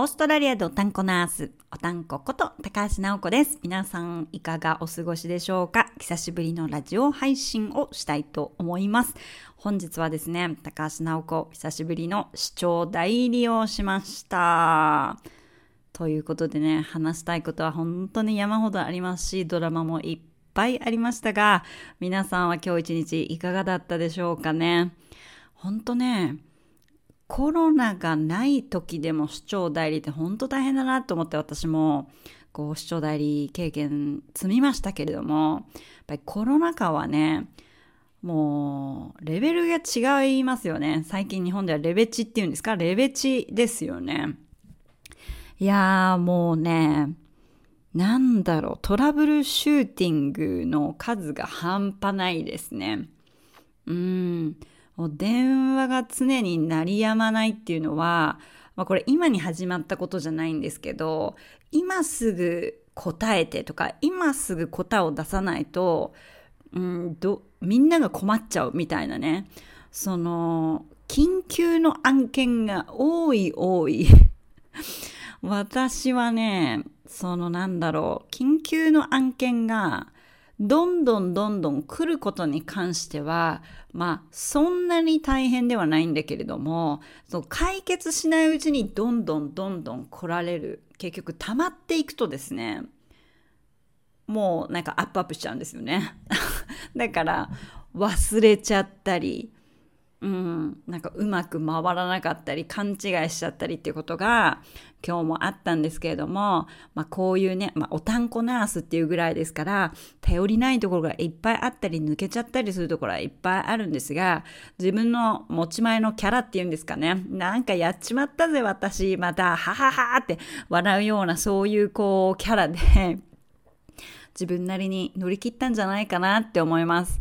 オーストラリアでおたんこナース、おたんここと高橋直子です。皆さんいかがお過ごしでしょうか？久しぶりのラジオ配信をしたいと思います。本日はですね、高橋直子、久しぶりの視聴代理をしました。ということでね、話したいことは本当に山ほどありますし、ドラマもいっぱいありましたが、皆さんは今日一日いかがだったでしょうかね？本当ね、コロナがない時でも市長代理って本当大変だなと思って私もこう市長代理経験積みましたけれども、やっぱりコロナ禍はね、もうレベルが違いますよね。最近日本ではレベチっていうんですか？レベチですよね。いやーもうね、なんだろう、トラブルシューティングの数が半端ないですね。うん。電話が常に鳴りやまないっていうのは、まあ、これ今に始まったことじゃないんですけど、今すぐ答えてとか、今すぐ答えを出さないと、うんど、みんなが困っちゃうみたいなね。その、緊急の案件が多い多い。私はね、そのなんだろう、緊急の案件がどんどんどんどん来ることに関しては、まあ、そんなに大変ではないんだけれども、そう解決しないうちにどんどんどんどん来られる。結局溜まっていくとですね、もうなんかアップアップしちゃうんですよね。だから忘れちゃったり、うん、なんかうまく回らなかったり勘違いしちゃったりっていうことが今日もあったんですけれども、まあこういうね、まあおたんこナースっていうぐらいですから、頼りないところがいっぱいあったり抜けちゃったりするところはいっぱいあるんですが、自分の持ち前のキャラっていうんですかね、なんかやっちまったぜ私、また、はははって笑うようなそういうこうキャラで自分なりに乗り切ったんじゃないかなって思います。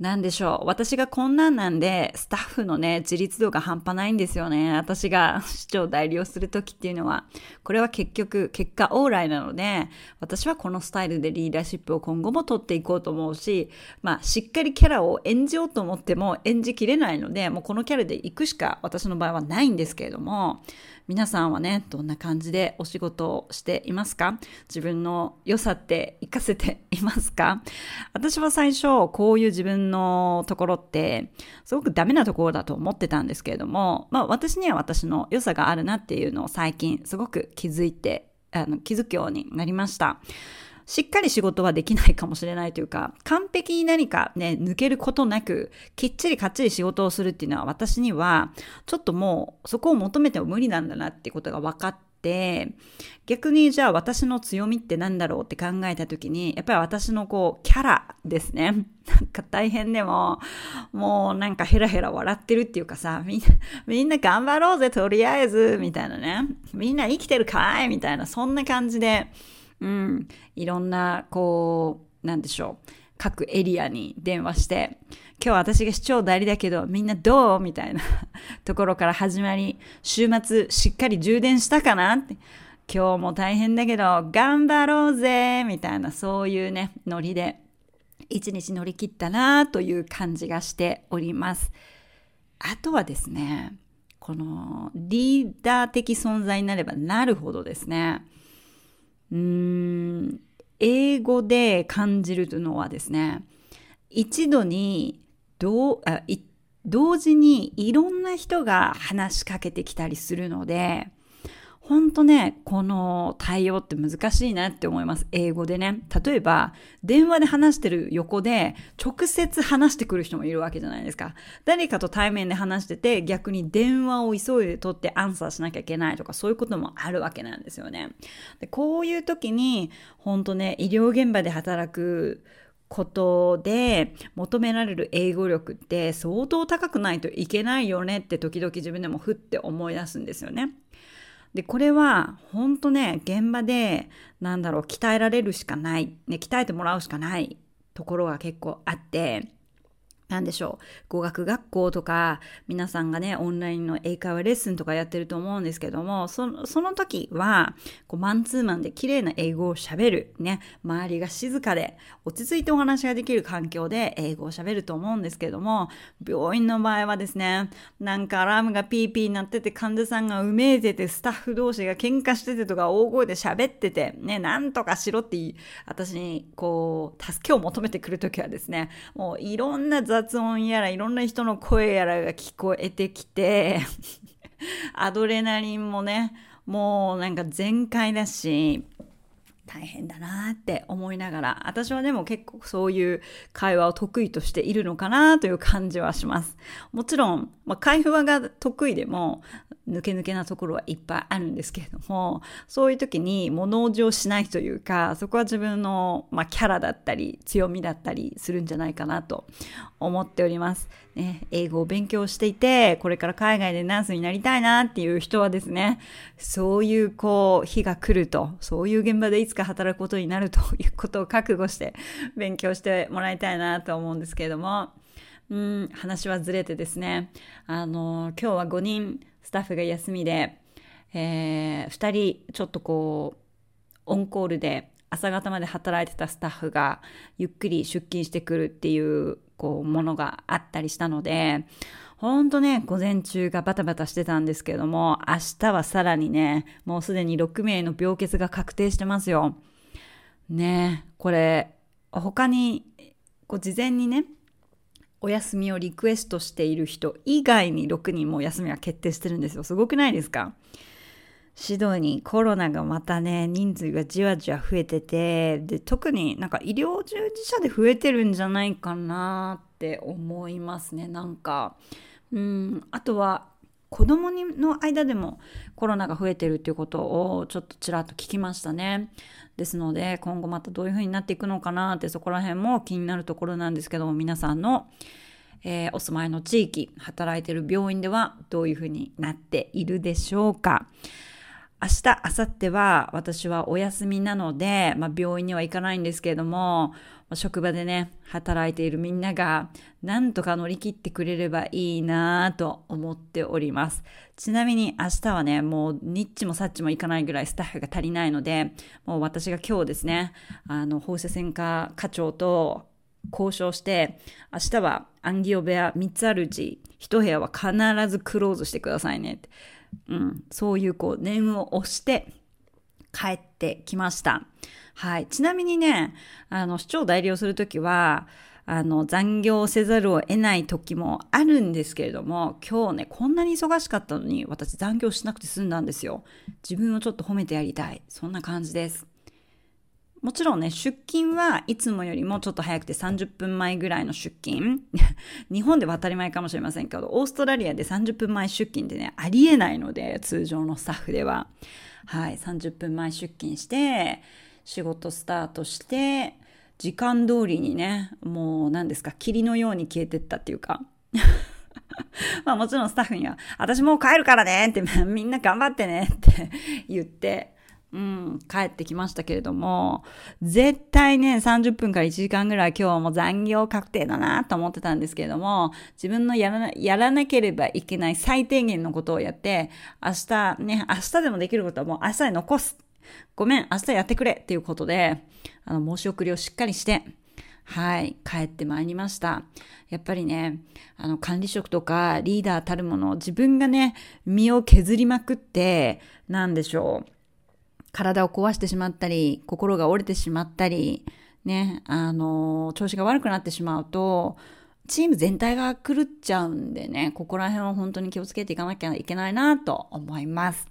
なんでしょう。私がこんなんなんで、スタッフのね、自立度が半端ないんですよね。私が 市長代理をするときっていうのは。これは結局、結果オーライなので、私はこのスタイルでリーダーシップを今後も取っていこうと思うし、まあ、しっかりキャラを演じようと思っても演じきれないので、もうこのキャラで行くしか私の場合はないんですけれども、皆さんはね、どんな感じでお仕事をしていますか？自分の良さって活かせていますか？私は最初、こういう自分のところって、すごくダメなところだと思ってたんですけれども、まあ私には私の良さがあるなっていうのを最近すごく気づいて、あの気づくようになりました。しっかり仕事はできないかもしれないというか、完璧に何かね、抜けることなく、きっちりかっちり仕事をするっていうのは私には、ちょっともうそこを求めても無理なんだなっていうことが分かって、逆にじゃあ私の強みって何だろうって考えた時に、やっぱり私のこう、キャラですね。なんか大変でも、もうなんかヘラヘラ笑ってるっていうかさ、みんな、みんな頑張ろうぜ、とりあえず、みたいなね。みんな生きてるかいみたいな、そんな感じで、うん、いろんな、こう、なんでしょう。各エリアに電話して、今日私が市長代理だけど、みんなどう？みたいなところから始まり、週末しっかり充電したかなって。今日も大変だけど、頑張ろうぜみたいな、そういうね、ノリで、一日乗り切ったなという感じがしております。あとはですね、このリーダー的存在になればなるほどですね、うん、英語で感じるのはですね、一度に同同時にいろんな人が話しかけてきたりするので、ほんとね、この対応って難しいなって思います。英語でね。例えば、電話で話してる横で、直接話してくる人もいるわけじゃないですか。誰かと対面で話してて、逆に電話を急いで取ってアンサーしなきゃいけないとか、そういうこともあるわけなんですよね。でこういう時に、ほんとね、医療現場で働くことで求められる英語力って相当高くないといけないよねって時々自分でもふって思い出すんですよね。で、これは本当ね、現場で、なんだろう、鍛えられるしかない、ね、鍛えてもらうしかないところが結構あって、なんでしょう。語学学校とか皆さんがねオンラインの英会話レッスンとかやってると思うんですけどもそのその時はこうマンツーマンで綺麗な英語をしゃべるね周りが静かで落ち着いてお話ができる環境で英語をしゃべると思うんですけども病院の場合はですねなんかアラームがピーピー鳴ってて患者さんがうめいててスタッフ同士が喧嘩しててとか大声で喋っててねなんとかしろって私にこう助けを求めてくる時はですねもういろんな雑雑音やらいろんな人の声やらが聞こえてきて アドレナリンもねもうなんか全開だし大変だなって思いながら私はでも結構そういう会話を得意としているのかなという感じはします。もちろん、まあ、会話が得意でも抜け抜けなところはいっぱいあるんですけれどもそういう時に物おじをしないというかそこは自分の、まあ、キャラだったり強みだったりするんじゃないかなと思っております、ね、英語を勉強していてこれから海外でナースになりたいなっていう人はですねそういうこう日が来るとそういう現場でいつか働くことになると いうことを覚悟して勉強してもらいたいなと思うんですけれどもうん話はずれてですねあの今日は5人スタッフが休みで、えー、2人ちょっとこうオンコールで朝方まで働いてたスタッフがゆっくり出勤してくるっていうこうものがあったりしたのでほんとね、午前中がバタバタしてたんですけれども、明日はさらにね、もうすでに6名の病欠が確定してますよ。ねこれ、他に、こう事前にね、お休みをリクエストしている人以外に6人も休みは決定してるんですよ。すごくないですか？シドニーコロナがまたね人数がじわじわ増えててで特になんか医療従事者で増えてるんじゃないかなって思いますねなんかうんあとは子供の間でもコロナが増えてるっていうことをちょっとちらっと聞きましたね。ですので今後またどういうふうになっていくのかなってそこら辺も気になるところなんですけども皆さんの、えー、お住まいの地域働いてる病院ではどういうふうになっているでしょうか。明日、明後日は私はお休みなので、まあ、病院には行かないんですけれども、職場でね、働いているみんながなんとか乗り切ってくれればいいなぁと思っております。ちなみに明日はね、もうニッチもサッチもいかないぐらいスタッフが足りないので、もう私が今日ですね、あの、放射線科課長と交渉して、明日はアンギオ部屋3つあるうち1部屋は必ずクローズしてくださいねって。うん、そういうこう念を押して帰ってきました。はい。ちなみにね、あの、市長代理をするときは、あの、残業せざるを得ない時もあるんですけれども、今日ね、こんなに忙しかったのに、私残業しなくて済んだんですよ。自分をちょっと褒めてやりたい。そんな感じです。もちろんね、出勤はいつもよりもちょっと早くて30分前ぐらいの出勤。日本では当たり前かもしれませんけど、オーストラリアで30分前出勤ってね、ありえないので、通常のスタッフでは。はい、30分前出勤して、仕事スタートして、時間通りにね、もう何ですか、霧のように消えてったっていうか。まあもちろんスタッフには、私もう帰るからねって、みんな頑張ってねって言って、うん、帰ってきましたけれども、絶対ね、30分から1時間ぐらい今日はもう残業確定だなと思ってたんですけれども、自分のやらなやらなければいけない最低限のことをやって、明日ね、明日でもできることはもう明日に残す。ごめん、明日やってくれっていうことで、あの、申し送りをしっかりして、はい、帰ってまいりました。やっぱりね、あの、管理職とかリーダーたるもの、自分がね、身を削りまくって、なんでしょう。体を壊してしまったり、心が折れてしまったり、ね、あの、調子が悪くなってしまうと、チーム全体が狂っちゃうんでね、ここら辺は本当に気をつけていかなきゃいけないなと思います。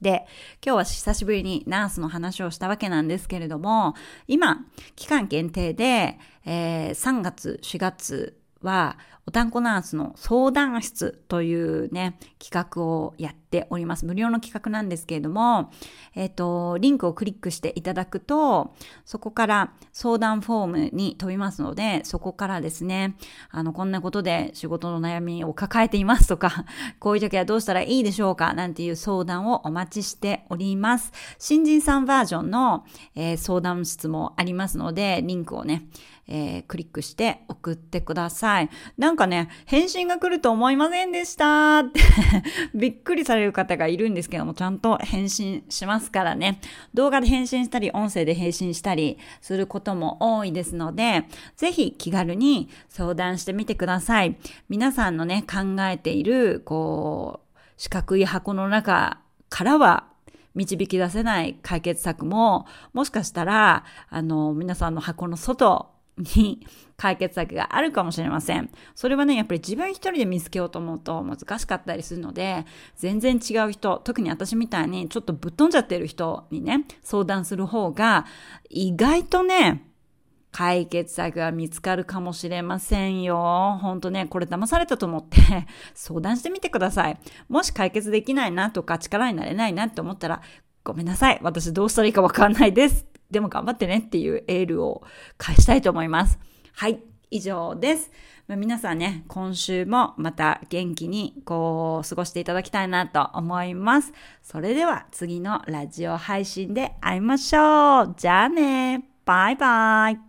で、今日は久しぶりにナースの話をしたわけなんですけれども、今、期間限定で、えー、3月、4月はおたんこナースの相談室というね、企画をやっております。無料の企画なんですけれども、えっ、ー、と、リンクをクリックしていただくと、そこから相談フォームに飛びますので、そこからですね、あの、こんなことで仕事の悩みを抱えていますとか、こういう時はどうしたらいいでしょうかなんていう相談をお待ちしております。新人さんバージョンの、えー、相談室もありますので、リンクをね、えー、クリックして送ってください。なんかね、返信が来ると思いませんでしたって びっくりされる方がいるんですけども、ちゃんと返信しますからね。動画で返信したり、音声で返信したりすることも多いですので、ぜひ気軽に相談してみてください。皆さんのね、考えている、こう、四角い箱の中からは導き出せない解決策も、もしかしたら、あの、皆さんの箱の外に解決策があるかもしれません。それはね、やっぱり自分一人で見つけようと思うと難しかったりするので、全然違う人、特に私みたいにちょっとぶっ飛んじゃってる人にね、相談する方が、意外とね、解決策が見つかるかもしれませんよ。ほんとね、これ騙されたと思って 相談してみてください。もし解決できないなとか力になれないなって思ったら、ごめんなさい。私どうしたらいいかわかんないです。でも頑張ってねっていうエールを返したいと思います。はい。以上です。ま、皆さんね、今週もまた元気にこう過ごしていただきたいなと思います。それでは次のラジオ配信で会いましょう。じゃあね。バイバイ。